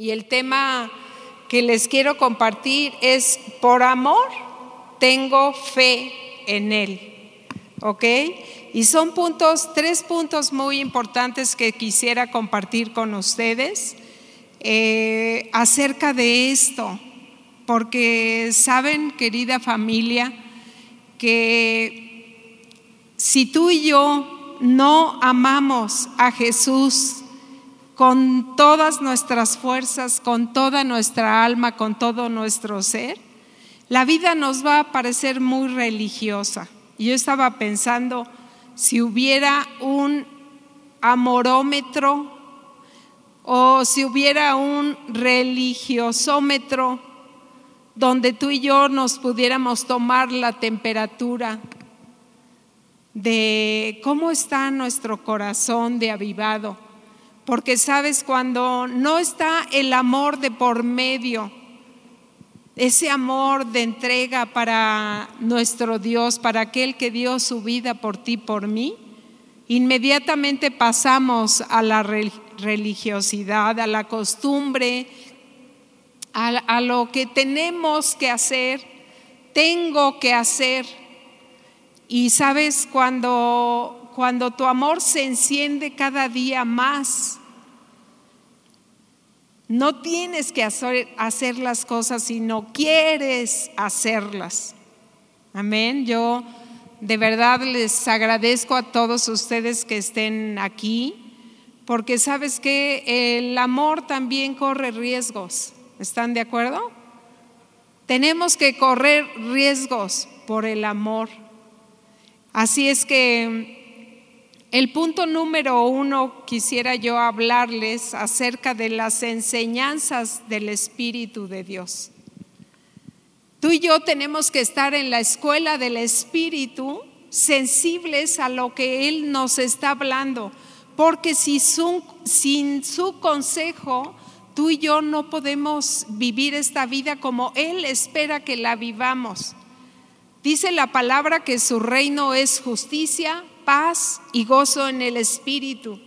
Y el tema que les quiero compartir es, por amor, tengo fe en Él. ¿Ok? Y son puntos, tres puntos muy importantes que quisiera compartir con ustedes eh, acerca de esto. Porque saben, querida familia, que si tú y yo no amamos a Jesús con todas nuestras fuerzas, con toda nuestra alma, con todo nuestro ser, la vida nos va a parecer muy religiosa. Yo estaba pensando si hubiera un amorómetro o si hubiera un religiosómetro donde tú y yo nos pudiéramos tomar la temperatura de cómo está nuestro corazón de avivado. Porque sabes, cuando no está el amor de por medio, ese amor de entrega para nuestro Dios, para aquel que dio su vida por ti, por mí, inmediatamente pasamos a la religiosidad, a la costumbre, a, lo que tenemos que hacer, tengo que hacer. Y sabes, cuando, cuando tu amor se enciende cada día más, no tienes que hacer, las cosas, sino quieres hacerlas. Amén. Yo de verdad les agradezco a todos ustedes que estén aquí, porque sabes que el amor también corre riesgos. ¿Están de acuerdo? Tenemos que correr riesgos por el amor. Así es que el punto número uno quisiera yo hablarles acerca de las enseñanzas del Espíritu de Dios. Tú y yo tenemos que estar en la escuela del Espíritu sensibles a lo que Él nos está hablando, porque si sin su consejo Tú y yo no podemos vivir esta vida como Él espera que la vivamos. Dice la palabra que su reino es justicia, paz y gozo en el Espíritu.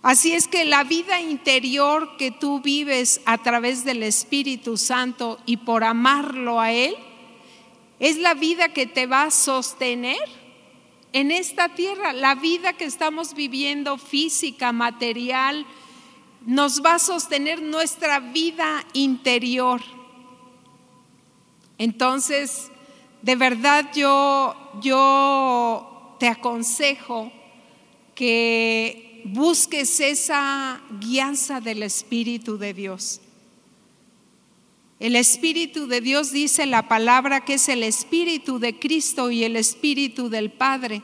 Así es que la vida interior que tú vives a través del Espíritu Santo y por amarlo a Él, es la vida que te va a sostener en esta tierra, la vida que estamos viviendo física, material, nos va a sostener nuestra vida interior. Entonces, de verdad yo, yo te aconsejo que busques esa guianza del Espíritu de Dios. El Espíritu de Dios dice la palabra que es el Espíritu de Cristo y el Espíritu del Padre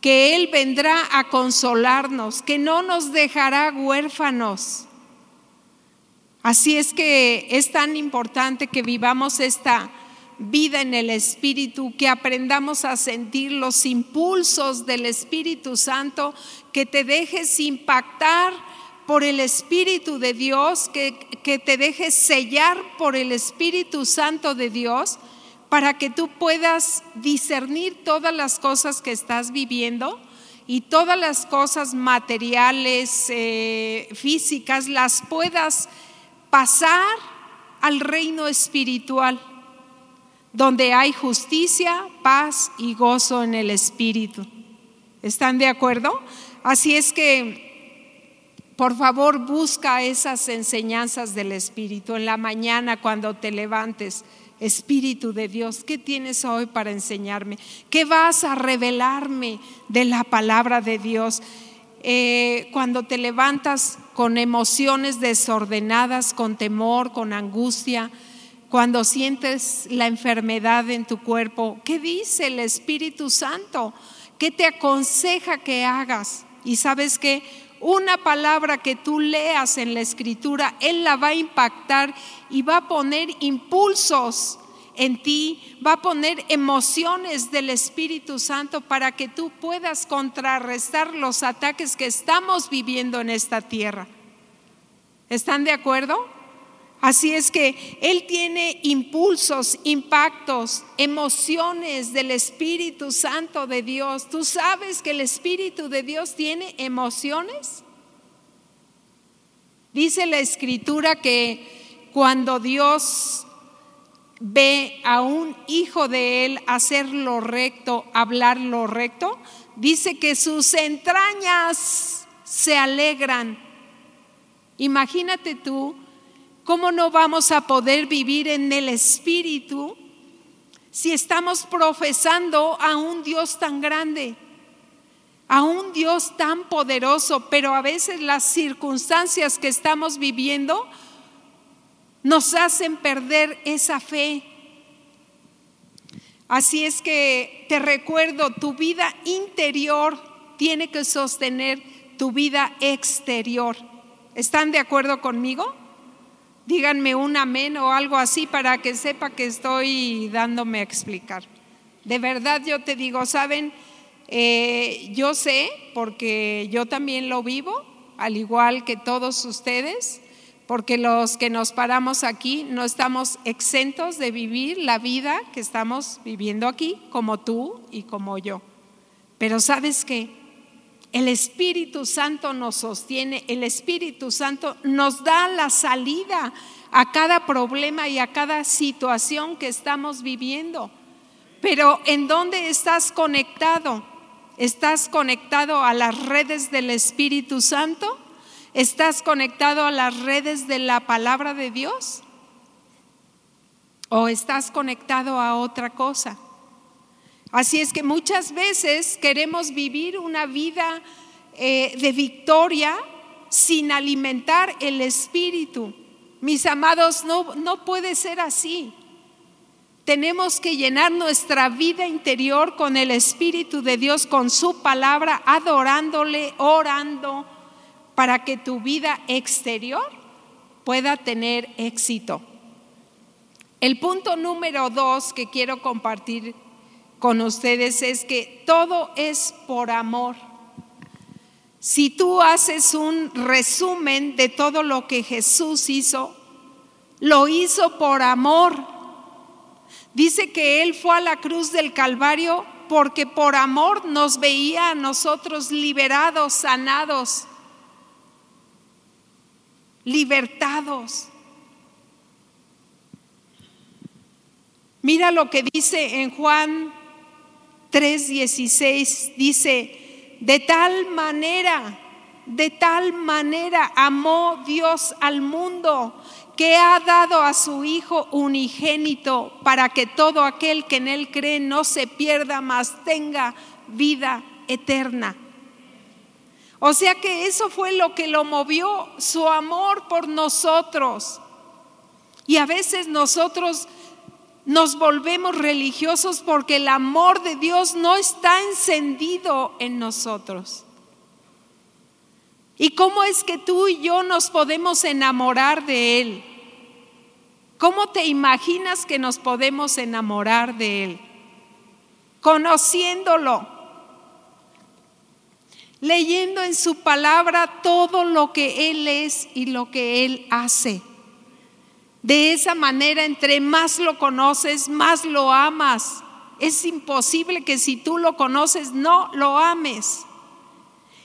que Él vendrá a consolarnos, que no nos dejará huérfanos. Así es que es tan importante que vivamos esta vida en el Espíritu, que aprendamos a sentir los impulsos del Espíritu Santo, que te dejes impactar por el Espíritu de Dios, que, que te dejes sellar por el Espíritu Santo de Dios para que tú puedas discernir todas las cosas que estás viviendo y todas las cosas materiales, eh, físicas, las puedas pasar al reino espiritual, donde hay justicia, paz y gozo en el espíritu. ¿Están de acuerdo? Así es que, por favor, busca esas enseñanzas del espíritu en la mañana cuando te levantes Espíritu de Dios, ¿qué tienes hoy para enseñarme? ¿Qué vas a revelarme de la palabra de Dios? Eh, cuando te levantas con emociones desordenadas, con temor, con angustia, cuando sientes la enfermedad en tu cuerpo, ¿qué dice el Espíritu Santo? ¿Qué te aconseja que hagas? Y sabes que una palabra que tú leas en la escritura, Él la va a impactar y va a poner impulsos en ti, va a poner emociones del Espíritu Santo para que tú puedas contrarrestar los ataques que estamos viviendo en esta tierra. ¿Están de acuerdo? Así es que Él tiene impulsos, impactos, emociones del Espíritu Santo de Dios. ¿Tú sabes que el Espíritu de Dios tiene emociones? Dice la escritura que cuando Dios ve a un hijo de él hacer lo recto, hablar lo recto, dice que sus entrañas se alegran. Imagínate tú cómo no vamos a poder vivir en el Espíritu si estamos profesando a un Dios tan grande, a un Dios tan poderoso, pero a veces las circunstancias que estamos viviendo nos hacen perder esa fe. Así es que te recuerdo, tu vida interior tiene que sostener tu vida exterior. ¿Están de acuerdo conmigo? Díganme un amén o algo así para que sepa que estoy dándome a explicar. De verdad yo te digo, ¿saben? Eh, yo sé, porque yo también lo vivo, al igual que todos ustedes, porque los que nos paramos aquí no estamos exentos de vivir la vida que estamos viviendo aquí, como tú y como yo. Pero sabes qué? El Espíritu Santo nos sostiene, el Espíritu Santo nos da la salida a cada problema y a cada situación que estamos viviendo. Pero ¿en dónde estás conectado? ¿Estás conectado a las redes del Espíritu Santo? ¿Estás conectado a las redes de la palabra de Dios? ¿O estás conectado a otra cosa? Así es que muchas veces queremos vivir una vida eh, de victoria sin alimentar el espíritu. Mis amados, no, no puede ser así. Tenemos que llenar nuestra vida interior con el Espíritu de Dios, con su palabra, adorándole, orando para que tu vida exterior pueda tener éxito. El punto número dos que quiero compartir con ustedes es que todo es por amor. Si tú haces un resumen de todo lo que Jesús hizo, lo hizo por amor. Dice que Él fue a la cruz del Calvario porque por amor nos veía a nosotros liberados, sanados, libertados. Mira lo que dice en Juan 3:16, dice, de tal manera, de tal manera amó Dios al mundo que ha dado a su Hijo unigénito para que todo aquel que en Él cree no se pierda, mas tenga vida eterna. O sea que eso fue lo que lo movió, su amor por nosotros. Y a veces nosotros nos volvemos religiosos porque el amor de Dios no está encendido en nosotros. ¿Y cómo es que tú y yo nos podemos enamorar de Él? ¿Cómo te imaginas que nos podemos enamorar de Él? Conociéndolo leyendo en su palabra todo lo que Él es y lo que Él hace. De esa manera, entre más lo conoces, más lo amas. Es imposible que si tú lo conoces, no lo ames.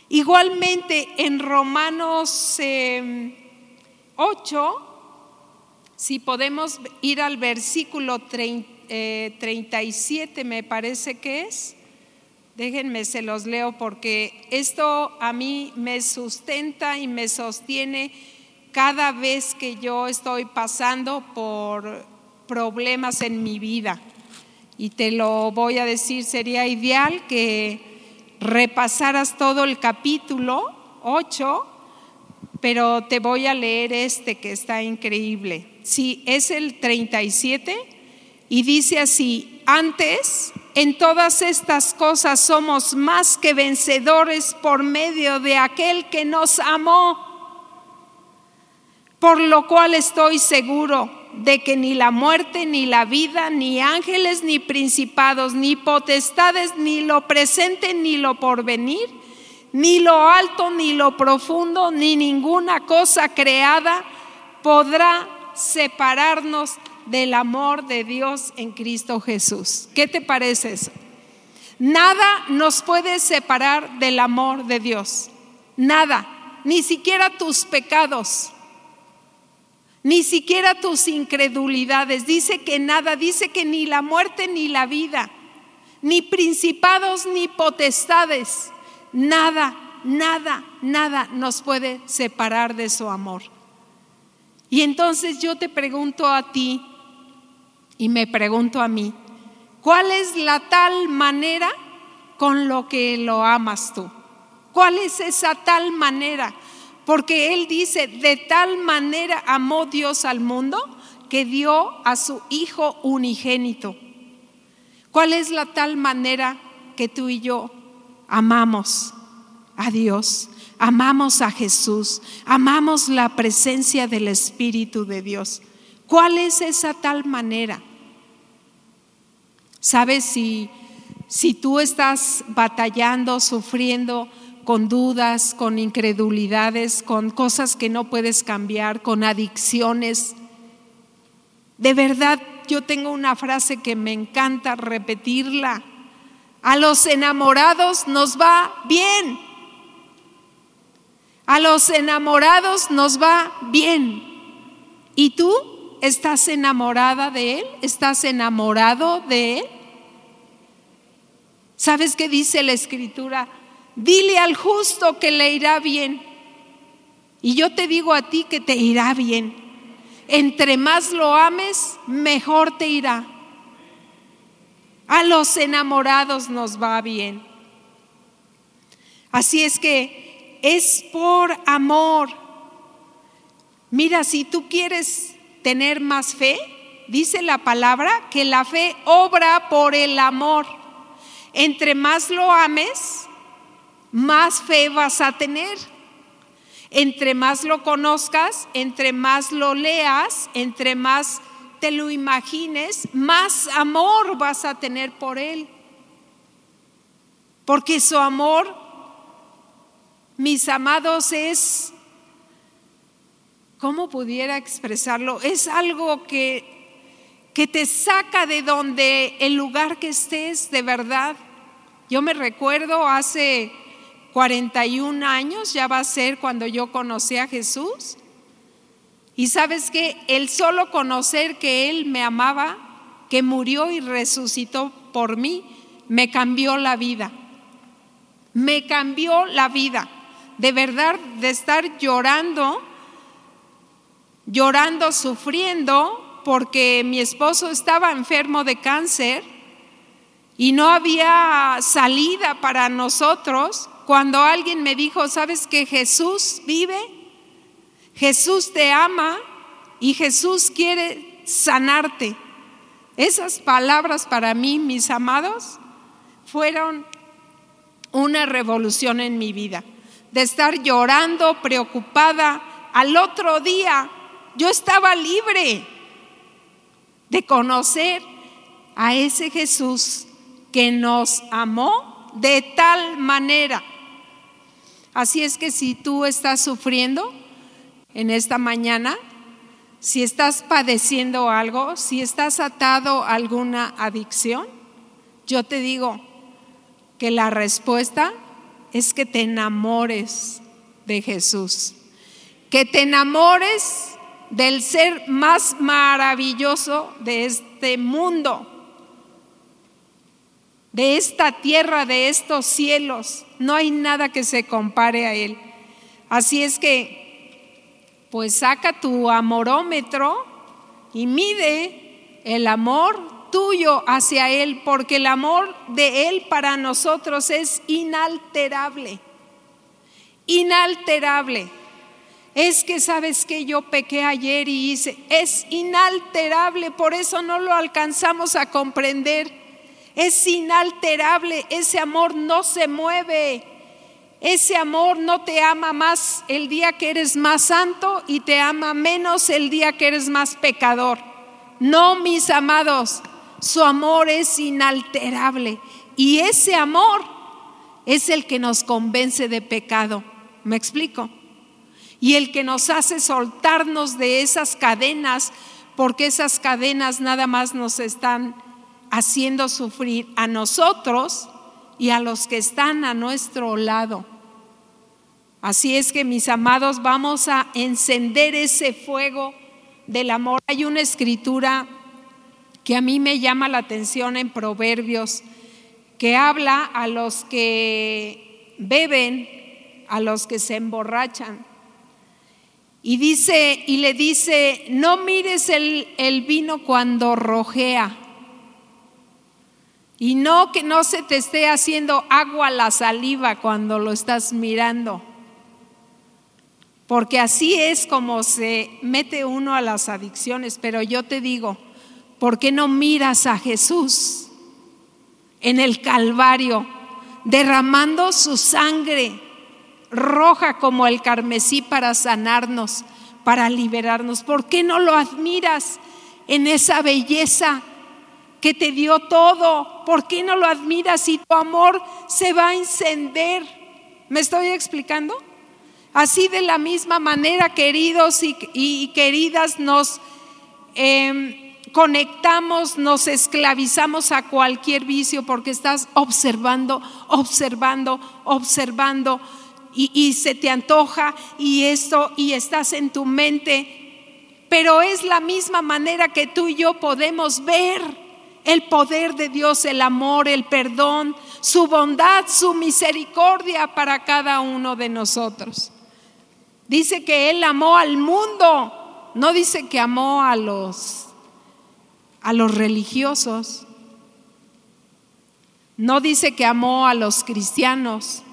Igualmente en Romanos 8, em, si podemos ir al versículo 37, eh, me parece que es. Déjenme, se los leo porque esto a mí me sustenta y me sostiene cada vez que yo estoy pasando por problemas en mi vida. Y te lo voy a decir, sería ideal que repasaras todo el capítulo 8, pero te voy a leer este que está increíble. Sí, es el 37 y dice así, antes en todas estas cosas somos más que vencedores por medio de aquel que nos amó. Por lo cual estoy seguro de que ni la muerte, ni la vida, ni ángeles, ni principados, ni potestades, ni lo presente, ni lo porvenir, ni lo alto, ni lo profundo, ni ninguna cosa creada podrá separarnos del amor de Dios en Cristo Jesús. ¿Qué te parece eso? Nada nos puede separar del amor de Dios. Nada, ni siquiera tus pecados. Ni siquiera tus incredulidades. Dice que nada, dice que ni la muerte ni la vida, ni principados ni potestades, nada, nada, nada nos puede separar de su amor. Y entonces yo te pregunto a ti y me pregunto a mí, ¿cuál es la tal manera con lo que lo amas tú? ¿Cuál es esa tal manera? Porque Él dice, de tal manera amó Dios al mundo que dio a su Hijo unigénito. ¿Cuál es la tal manera que tú y yo amamos a Dios? Amamos a Jesús, amamos la presencia del Espíritu de Dios. ¿Cuál es esa tal manera? ¿Sabes si, si tú estás batallando, sufriendo, con dudas, con incredulidades, con cosas que no puedes cambiar, con adicciones. De verdad, yo tengo una frase que me encanta repetirla. A los enamorados nos va bien. A los enamorados nos va bien. ¿Y tú estás enamorada de Él? ¿Estás enamorado de Él? ¿Sabes qué dice la escritura? Dile al justo que le irá bien. Y yo te digo a ti que te irá bien. Entre más lo ames, mejor te irá. A los enamorados nos va bien. Así es que es por amor. Mira, si tú quieres tener más fe, dice la palabra que la fe obra por el amor. Entre más lo ames, más fe vas a tener. Entre más lo conozcas, entre más lo leas, entre más te lo imagines, más amor vas a tener por Él. Porque su amor, mis amados, es, ¿cómo pudiera expresarlo? Es algo que, que te saca de donde el lugar que estés de verdad. Yo me recuerdo hace 41 años ya va a ser cuando yo conocí a Jesús. Y sabes que el solo conocer que Él me amaba, que murió y resucitó por mí, me cambió la vida. Me cambió la vida. De verdad, de estar llorando, llorando, sufriendo, porque mi esposo estaba enfermo de cáncer y no había salida para nosotros cuando alguien me dijo, ¿sabes que Jesús vive? Jesús te ama y Jesús quiere sanarte. Esas palabras para mí, mis amados, fueron una revolución en mi vida. De estar llorando, preocupada, al otro día yo estaba libre de conocer a ese Jesús que nos amó de tal manera Así es que si tú estás sufriendo en esta mañana, si estás padeciendo algo, si estás atado a alguna adicción, yo te digo que la respuesta es que te enamores de Jesús, que te enamores del ser más maravilloso de este mundo de esta tierra, de estos cielos. No hay nada que se compare a Él. Así es que, pues saca tu amorómetro y mide el amor tuyo hacia Él, porque el amor de Él para nosotros es inalterable. Inalterable. Es que sabes que yo pequé ayer y hice, es inalterable, por eso no lo alcanzamos a comprender es inalterable, ese amor no se mueve. Ese amor no te ama más el día que eres más santo y te ama menos el día que eres más pecador. No, mis amados, su amor es inalterable y ese amor es el que nos convence de pecado. ¿Me explico? Y el que nos hace soltarnos de esas cadenas, porque esas cadenas nada más nos están haciendo sufrir a nosotros y a los que están a nuestro lado. Así es que mis amados, vamos a encender ese fuego del amor. Hay una escritura que a mí me llama la atención en Proverbios, que habla a los que beben, a los que se emborrachan. Y dice, y le dice, no mires el, el vino cuando rojea. Y no que no se te esté haciendo agua la saliva cuando lo estás mirando. Porque así es como se mete uno a las adicciones. Pero yo te digo, ¿por qué no miras a Jesús en el Calvario, derramando su sangre roja como el carmesí para sanarnos, para liberarnos? ¿Por qué no lo admiras en esa belleza que te dio todo? ¿Por qué no lo admiras si tu amor se va a encender? ¿Me estoy explicando? Así de la misma manera, queridos y, queridas, nos em, conectamos, nos esclavizamos a cualquier vicio porque estás observando, observando, observando y, y se te antoja y esto y estás en tu mente. Pero es la misma manera que tú y yo podemos ver el poder de Dios, el amor, el perdón, su bondad, su misericordia para cada uno de nosotros. Dice que Él amó al mundo, no dice que amó a los, a los religiosos, no dice que amó a los cristianos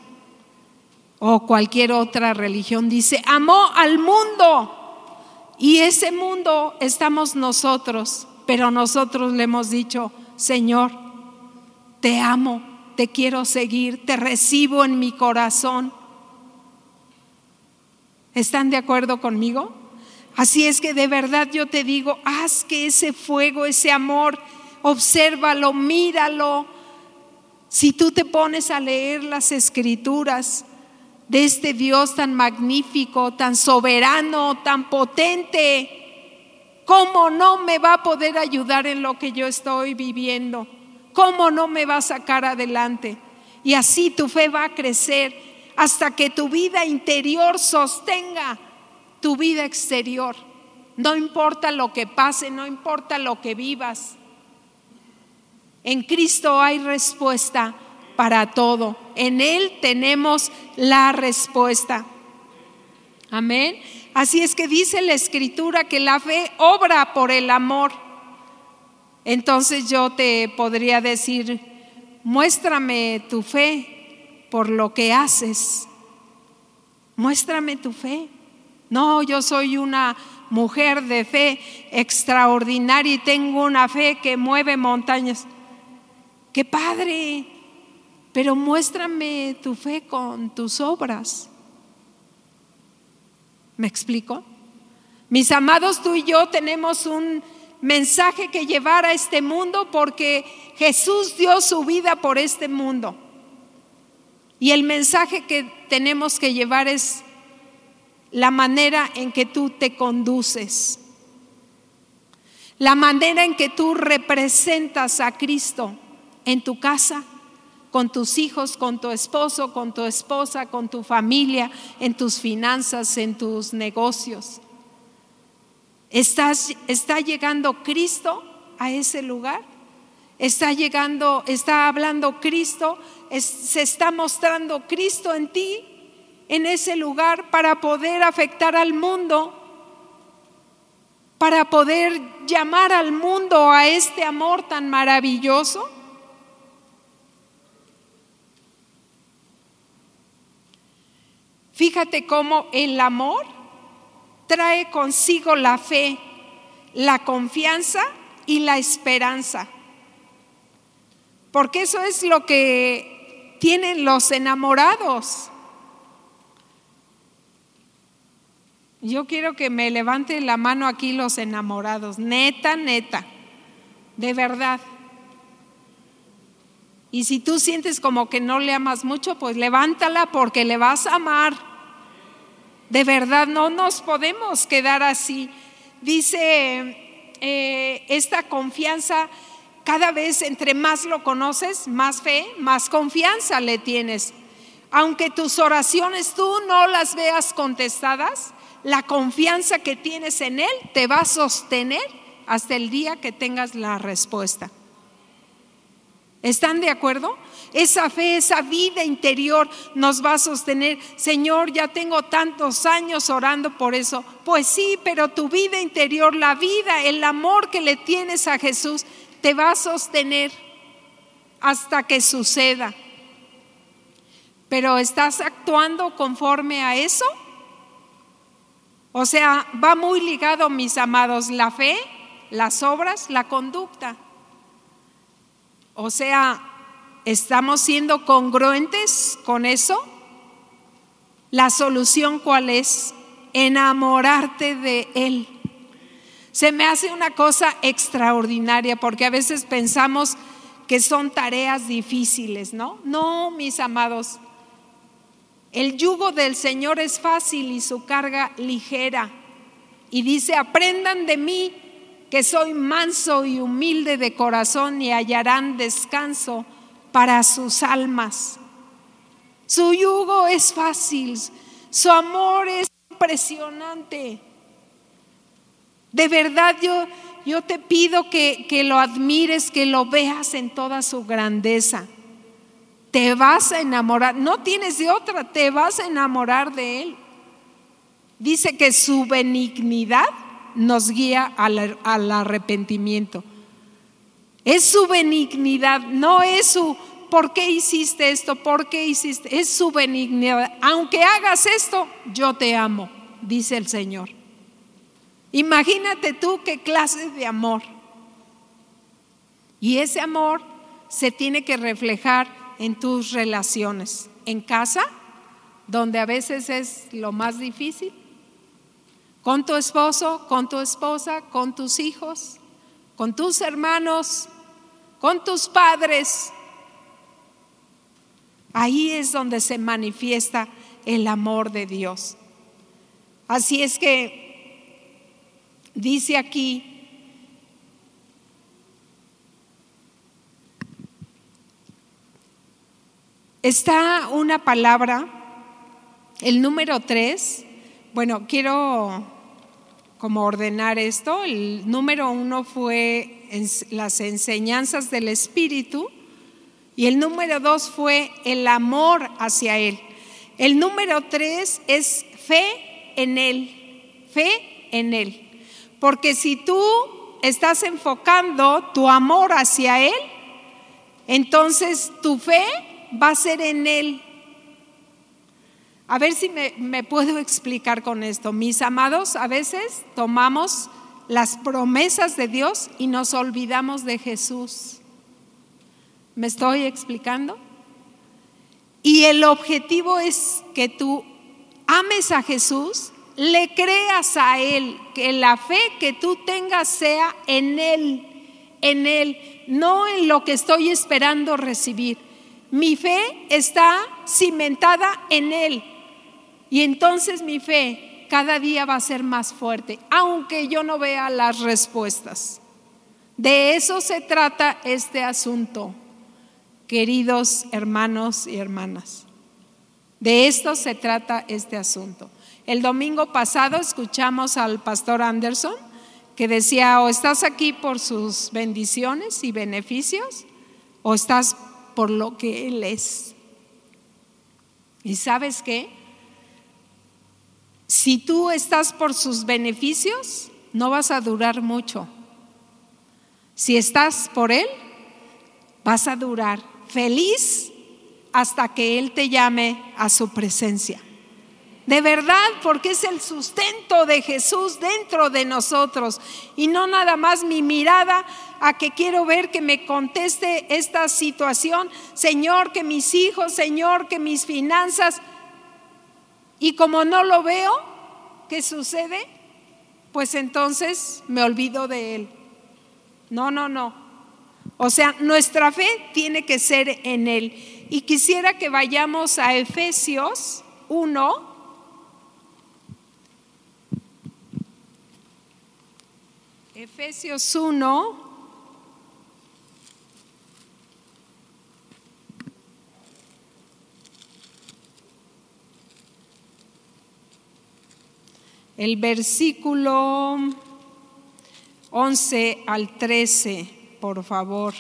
o cualquier otra religión, dice, amó al mundo. Y ese mundo estamos nosotros, pero nosotros le hemos dicho, Señor, te amo, te quiero seguir, te recibo en mi corazón. ¿Están de acuerdo conmigo? Así es que de verdad yo te digo, haz que ese fuego, ese amor, obsérvalo, míralo. Si tú te pones a leer las escrituras de este Dios tan magnífico, tan soberano, tan potente, ¿cómo no me va a poder ayudar en lo que yo estoy viviendo? ¿Cómo no me va a sacar adelante? Y así tu fe va a crecer hasta que tu vida interior sostenga tu vida exterior. No importa lo que pase, no importa lo que vivas. En Cristo hay respuesta para todo. En Él tenemos la respuesta. Amén. Así es que dice la escritura que la fe obra por el amor. Entonces yo te podría decir, muéstrame tu fe por lo que haces. Muéstrame tu fe. No, yo soy una mujer de fe extraordinaria y tengo una fe que mueve montañas. Qué padre, pero muéstrame tu fe con tus obras. ¿Me explico? Mis amados, tú y yo tenemos un mensaje que llevar a este mundo porque Jesús dio su vida por este mundo. Y el mensaje que tenemos que llevar es la manera en que tú te conduces, la manera en que tú representas a Cristo en tu casa, con tus hijos, con tu esposo, con tu esposa, con tu familia, en tus finanzas, en tus negocios. ¿Estás, ¿Está llegando Cristo a ese lugar? ¿Está llegando, está hablando Cristo se está mostrando Cristo en ti, en ese lugar, para poder afectar al mundo, para poder llamar al mundo a este amor tan maravilloso. Fíjate cómo el amor trae consigo la fe, la confianza y la esperanza. Porque eso es lo que tienen los enamorados. Yo quiero que me levante la mano aquí los enamorados, neta, neta, de verdad. Y si tú sientes como que no le amas mucho, pues levántala porque le vas a amar. De verdad, no nos podemos quedar así. Dice eh, esta confianza cada vez entre más lo conoces, más fe, más confianza le tienes. Aunque tus oraciones tú no las veas contestadas, la confianza que tienes en Él te va a sostener hasta el día que tengas la respuesta. ¿Están de acuerdo? Esa fe, esa vida interior nos va a sostener. Señor, ya tengo tantos años orando por eso. Pues sí, pero tu vida interior, la vida, el amor que le tienes a Jesús, te va a sostener hasta que suceda. Pero ¿estás actuando conforme a eso? O sea, va muy ligado, mis amados, la fe, las obras, la conducta. O sea, ¿estamos siendo congruentes con eso? La solución cuál es? Enamorarte de Él. Se me hace una cosa extraordinaria porque a veces pensamos que son tareas difíciles, ¿no? No, mis amados. El yugo del Señor es fácil y su carga ligera. Y dice, aprendan de mí que soy manso y humilde de corazón y hallarán descanso para sus almas. Su yugo es fácil, su amor es impresionante. De verdad yo, yo te pido que, que lo admires, que lo veas en toda su grandeza. Te vas a enamorar, no tienes de otra, te vas a enamorar de Él. Dice que su benignidad nos guía al, arrepentimiento. Es su benignidad, no es su ¿por qué hiciste esto? ¿Por qué hiciste? Es su benignidad. Aunque hagas esto, yo te amo, dice el Señor. Imagínate tú qué clase de amor. Y ese amor se tiene que reflejar en tus relaciones, en casa, donde a veces es lo más difícil, con tu esposo, con tu esposa, con tus hijos, con tus hermanos, con tus padres. Ahí es donde se manifiesta el amor de Dios. Así es que dice aquí, está una palabra, el número tres, bueno, quiero como ordenar esto. El número uno fue las enseñanzas del Espíritu y el número dos fue el amor hacia Él. El número tres es fe en Él, fe en Él. Porque si tú estás enfocando tu amor hacia Él, entonces tu fe va a ser en Él a ver si me, puedo explicar con esto. Mis amados, a veces tomamos las promesas de Dios y nos olvidamos de Jesús. ¿Me estoy explicando? Y el objetivo es que tú ames a Jesús, le creas a Él, que la fe que tú tengas sea en Él, en Él, no en lo que estoy esperando recibir. Mi fe está cimentada en Él. Y entonces mi fe cada día va a ser más fuerte, aunque yo no vea las respuestas. De eso se trata este asunto, queridos hermanos y hermanas. De esto se trata este asunto. El domingo pasado escuchamos al pastor Anderson que decía, o estás aquí por sus bendiciones y beneficios, o estás por lo que Él es. ¿Y sabes qué? Si tú estás por sus beneficios, no vas a durar mucho. Si estás por Él, vas a durar feliz hasta que Él te llame a su presencia. De verdad, porque es el sustento de Jesús dentro de nosotros y no nada más mi mirada a que quiero ver que me conteste esta situación, Señor, que mis hijos, Señor, que mis finanzas, y como no lo veo, ¿qué sucede? Pues entonces me olvido de Él. No, no, no. O sea, nuestra fe tiene que ser en Él. Y quisiera que vayamos a Efesios 1. Efesios 1. El versículo 11 al 13, por favor.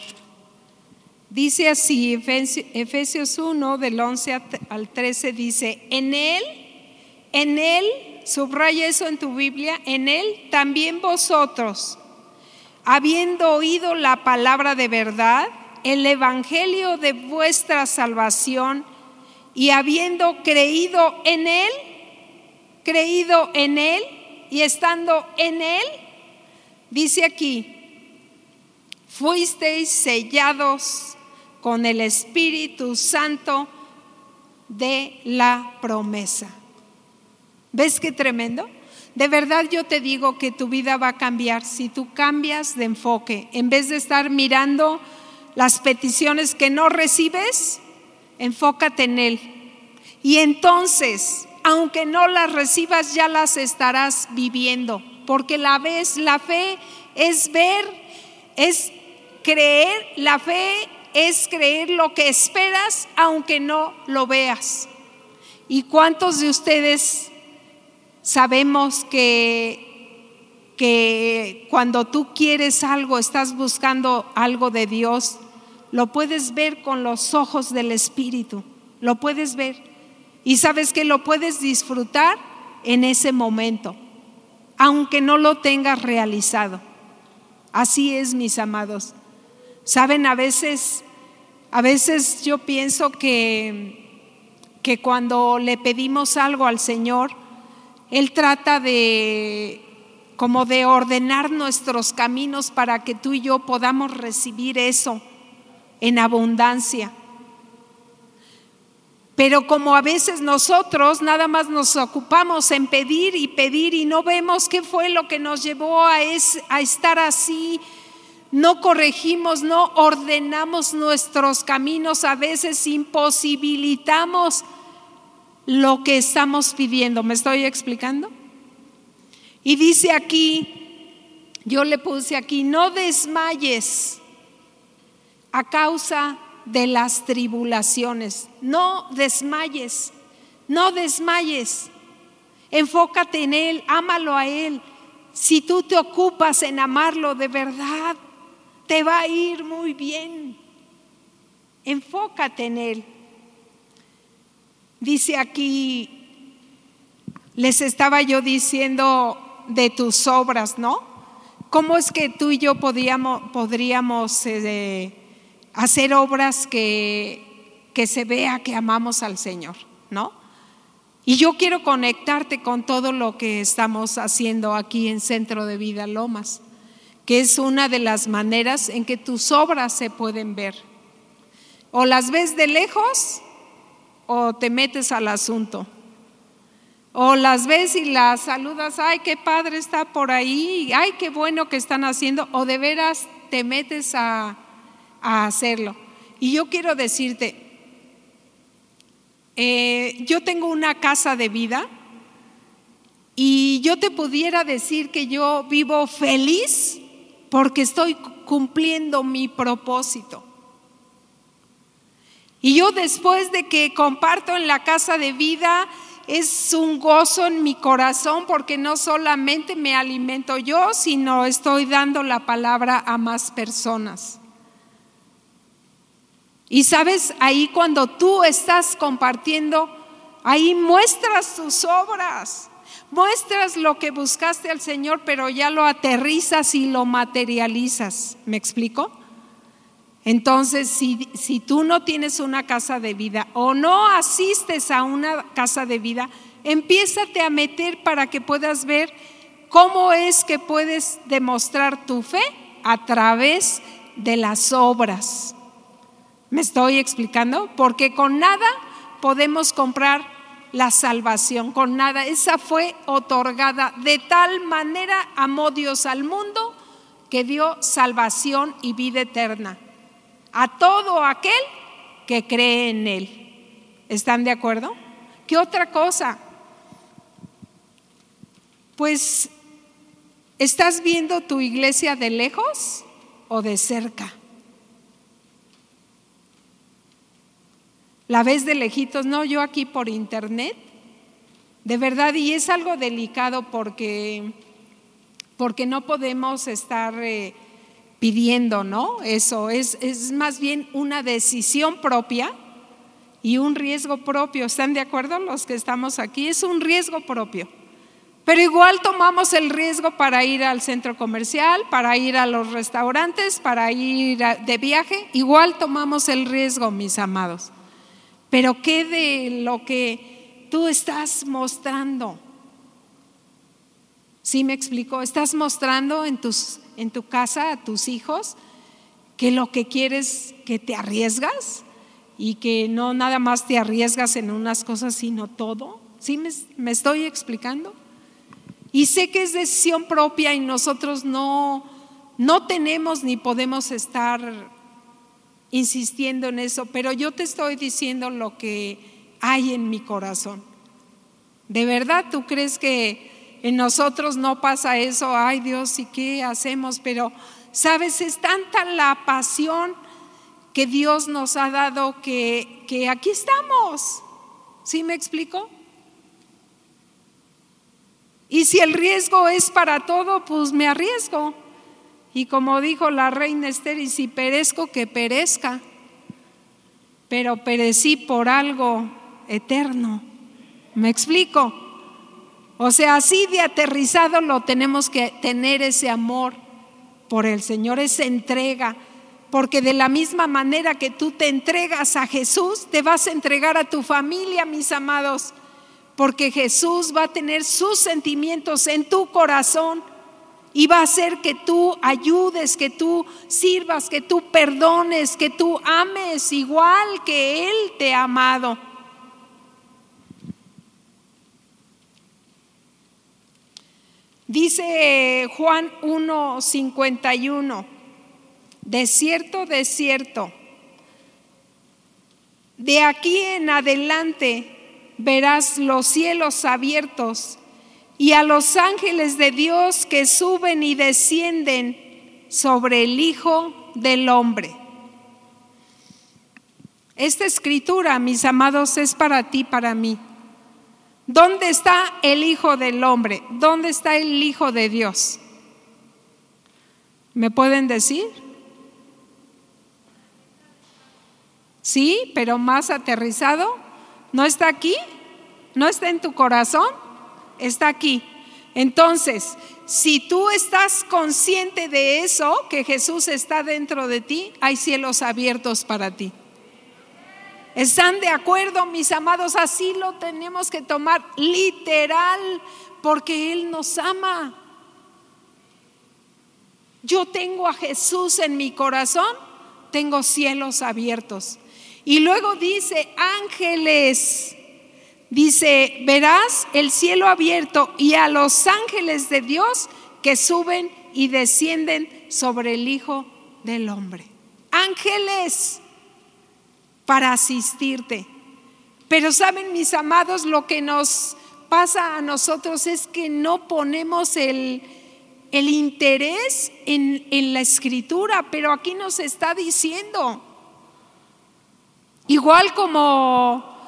Dice así, Efesios 1, del 11 al 13, dice, en Él, en Él, subraya eso en tu Biblia, en Él también vosotros, habiendo oído la palabra de verdad, el Evangelio de vuestra salvación, y habiendo creído en Él, creído en Él y estando en Él, dice aquí, fuisteis sellados con el Espíritu Santo de la promesa. ¿Ves qué tremendo? De verdad yo te digo que tu vida va a cambiar si tú cambias de enfoque. En vez de estar mirando las peticiones que no recibes, enfócate en Él. Y entonces, aunque no las recibas, ya las estarás viviendo. Porque la vez, la fe es ver, es creer, la fe es creer lo que esperas aunque no lo veas. ¿Y cuántos de ustedes sabemos que, que cuando tú quieres algo, estás buscando algo de Dios, lo puedes ver con los ojos del Espíritu, lo puedes ver. Y sabes que lo puedes disfrutar en ese momento, aunque no lo tengas realizado. Así es, mis amados. Saben, a veces, a veces yo pienso que, que cuando le pedimos algo al Señor, Él trata de como de ordenar nuestros caminos para que tú y yo podamos recibir eso en abundancia. Pero como a veces nosotros nada más nos ocupamos en pedir y pedir y no vemos qué fue lo que nos llevó a, a estar así no corregimos, no ordenamos nuestros caminos, a veces imposibilitamos lo que estamos pidiendo. ¿Me estoy explicando? Y dice aquí, yo le puse aquí, no desmayes a causa de las tribulaciones, no desmayes, no desmayes, enfócate en Él, ámalo a Él. Si tú te ocupas en amarlo de verdad, te va a ir muy bien. Enfócate en Él. Dice aquí, les estaba yo diciendo de tus obras, ¿no? ¿Cómo es que tú y yo podríamos, podríamos eh, hacer obras que, que se vea que amamos al Señor, ¿no? Y yo quiero conectarte con todo lo que estamos haciendo aquí en Centro de Vida Lomas que es una de las maneras en que tus obras se pueden ver. O las ves de lejos o te metes al asunto. O las ves y las saludas, ay, qué padre está por ahí, ay, qué bueno que están haciendo, o de veras te metes a, hacerlo. Y yo quiero decirte, eh, yo tengo una casa de vida y yo te pudiera decir que yo vivo feliz porque estoy cumpliendo mi propósito. Y yo después de que comparto en la casa de vida, es un gozo en mi corazón porque no solamente me alimento yo, sino estoy dando la palabra a más personas. Y sabes, ahí cuando tú estás compartiendo, ahí muestras tus obras. Muestras lo que buscaste al Señor, pero ya lo aterrizas y lo materializas. ¿Me explico? Entonces, si, si, tú no tienes una casa de vida o no asistes a una casa de vida, empiézate a meter para que puedas ver cómo es que puedes demostrar tu fe a través de las obras. ¿Me estoy explicando? Porque con nada podemos comprar la salvación con nada. Esa fue otorgada. De tal manera amó Dios al mundo que dio salvación y vida eterna a todo aquel que cree en Él. ¿Están de acuerdo? ¿Qué otra cosa? Pues, ¿estás viendo tu iglesia de lejos o de cerca? La ves de lejitos, no, yo aquí por internet. De verdad, y es algo delicado porque, porque no podemos estar eh, pidiendo, ¿no? Eso es, es más bien una decisión propia y un riesgo propio. ¿Están de acuerdo los que estamos aquí? Es un riesgo propio. Pero igual tomamos el riesgo para ir al centro comercial, para ir a los restaurantes, para ir de viaje. Igual tomamos el riesgo, mis amados. Pero ¿qué de lo que tú estás mostrando? ¿Sí me explico? ¿Estás mostrando en, tus, en tu casa a tus hijos que lo que quieres que te arriesgas? y que no nada más te arriesgas en unas cosas, sino todo. ¿Sí me, me estoy explicando? Y sé que es decisión propia y nosotros no, no tenemos ni podemos estar insistiendo en eso, pero yo te estoy diciendo lo que hay en mi corazón. ¿De verdad tú crees que en nosotros no pasa eso? Ay Dios, ¿y qué hacemos? Pero, ¿sabes? Es tanta la pasión que Dios nos ha dado que, que aquí estamos. ¿Sí me explico? Y si el riesgo es para todo, pues me arriesgo. Y como dijo la reina Esther, y si perezco, que perezca. Pero perecí por algo eterno. ¿Me explico? O sea, así de aterrizado lo tenemos que tener ese amor por el Señor, esa entrega porque de la misma manera que tú te entregas a Jesús, te vas a entregar a tu familia, mis amados, porque Jesús va a tener sus sentimientos en tu corazón y va a hacer que tú ayudes, que tú sirvas, que tú perdones, que tú ames igual que Él te ha amado. Dice Juan 1:51. De cierto, de cierto, de aquí en adelante verás los cielos abiertos y a los ángeles de Dios que suben y descienden sobre el Hijo del Hombre. Esta escritura, mis amados, es para ti, para mí. ¿Dónde está el Hijo del Hombre? ¿Dónde está el Hijo de Dios? ¿Me pueden decir? Sí, pero más aterrizado. ¿No está aquí? ¿No está en tu corazón? Está aquí. Entonces, si tú estás consciente de eso, que Jesús está dentro de ti, hay cielos abiertos para ti. ¿Están de acuerdo, mis amados? Así lo tenemos que tomar literal, porque Él nos ama. Yo tengo a Jesús en mi corazón, tengo cielos abiertos. Y luego dice, ángeles, dice, verás el cielo abierto y a los ángeles de Dios que suben y descienden sobre el Hijo del Hombre. Ángeles para asistirte. Pero saben, mis amados, lo que nos pasa a nosotros es que no ponemos el, el interés en, en la escritura, pero aquí nos está diciendo, Igual como,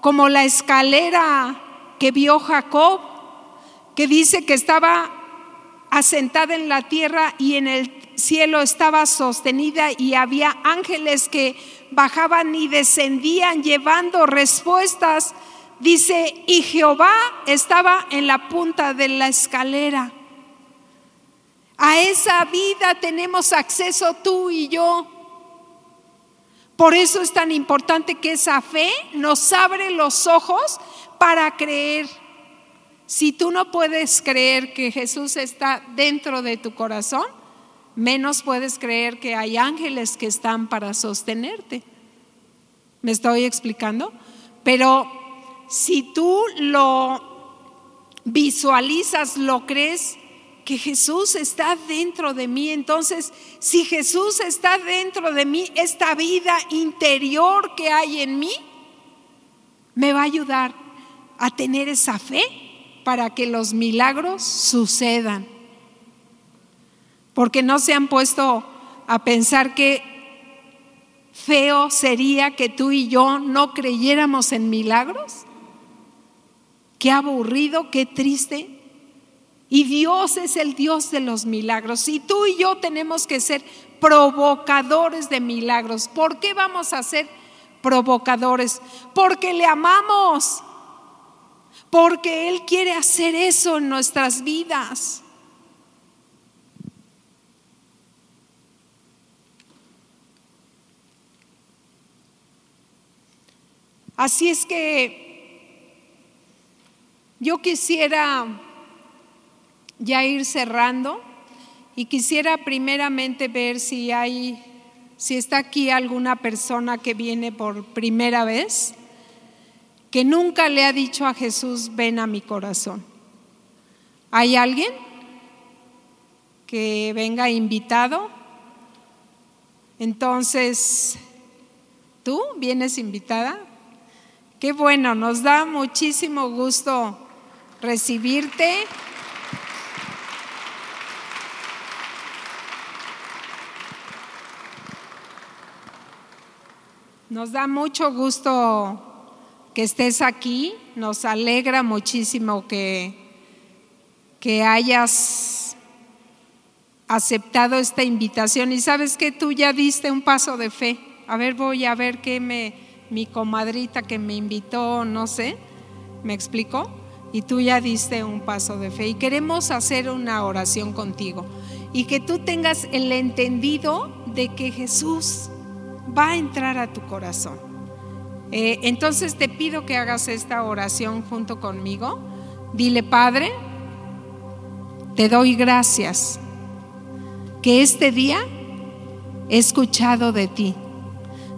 como la escalera que vio Jacob, que dice que estaba asentada en la tierra y en el cielo estaba sostenida y había ángeles que bajaban y descendían llevando respuestas. Dice, y Jehová estaba en la punta de la escalera. A esa vida tenemos acceso tú y yo. Por eso es tan importante que esa fe nos abre los ojos para creer. Si tú no puedes creer que Jesús está dentro de tu corazón, menos puedes creer que hay ángeles que están para sostenerte. ¿Me estoy explicando? Pero si tú lo visualizas, lo crees, que Jesús está dentro de mí. Entonces, si Jesús está dentro de mí, esta vida interior que hay en mí, me va a ayudar a tener esa fe para que los milagros sucedan. Porque no se han puesto a pensar que feo sería que tú y yo no creyéramos en milagros. qué aburrido, qué triste. Y Dios es el Dios de los milagros. Y tú y yo tenemos que ser provocadores de milagros. ¿Por qué vamos a ser provocadores? Porque le amamos. Porque Él quiere hacer eso en nuestras vidas. Así es que yo quisiera ya ir cerrando y quisiera primeramente ver si hay, si está aquí alguna persona que viene por primera vez, que nunca le ha dicho a Jesús, ven a mi corazón. ¿Hay alguien que venga invitado? Entonces, ¿tú vienes invitada? Qué bueno, nos da muchísimo gusto recibirte. Nos da mucho gusto que estés aquí, nos alegra muchísimo que, que hayas aceptado esta invitación. Y sabes que tú ya diste un paso de fe. A ver, voy a ver qué me mi comadrita que me invitó, no sé, me explicó, y tú ya diste un paso de fe. Y queremos hacer una oración contigo. Y que tú tengas el entendido de que Jesús va a entrar a tu corazón. Eh, entonces te pido que hagas esta oración junto conmigo. Dile, Padre, te doy gracias que este día he escuchado de ti.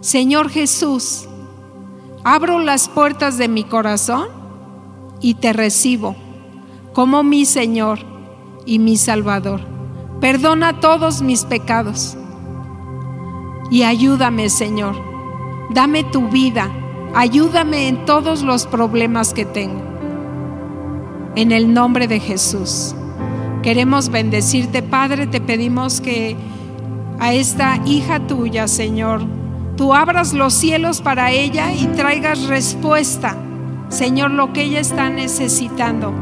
Señor Jesús, Abro las puertas de mi corazón y te recibo como mi Señor y mi Salvador. Perdona todos mis pecados y ayúdame, Señor. Dame tu vida, ayúdame en todos los problemas que tengo. En el nombre de Jesús. Queremos bendecirte, Padre, te pedimos que a esta hija tuya, Señor, tú abras los cielos para ella y traigas respuesta, Señor, lo que ella está necesitando,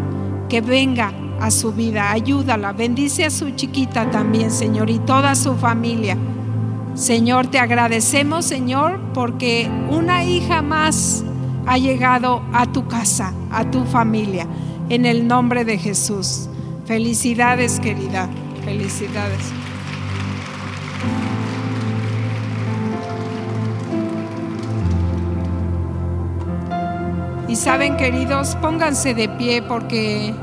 que venga a su vida, ayúdala, bendice a su chiquita también, Señor, y toda su familia. Señor, te agradecemos, Señor, porque una hija más ha llegado a tu casa, a tu familia, en el nombre de Jesús. Felicidades, querida, felicidades. Y saben, queridos, pónganse de pie porque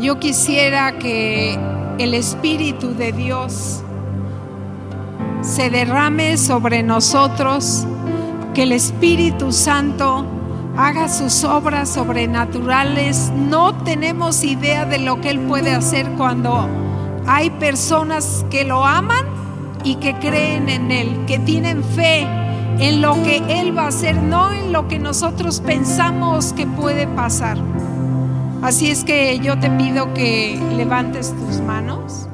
yo quisiera que el Espíritu de Dios se derrame sobre nosotros, que el Espíritu Santo haga sus obras sobrenaturales. No tenemos idea de lo que Él puede hacer cuando hay personas que lo aman y que creen en Él, que tienen fe en lo que Él va a hacer, no en lo que nosotros pensamos que puede pasar. Así es que yo te pido que levantes tus manos.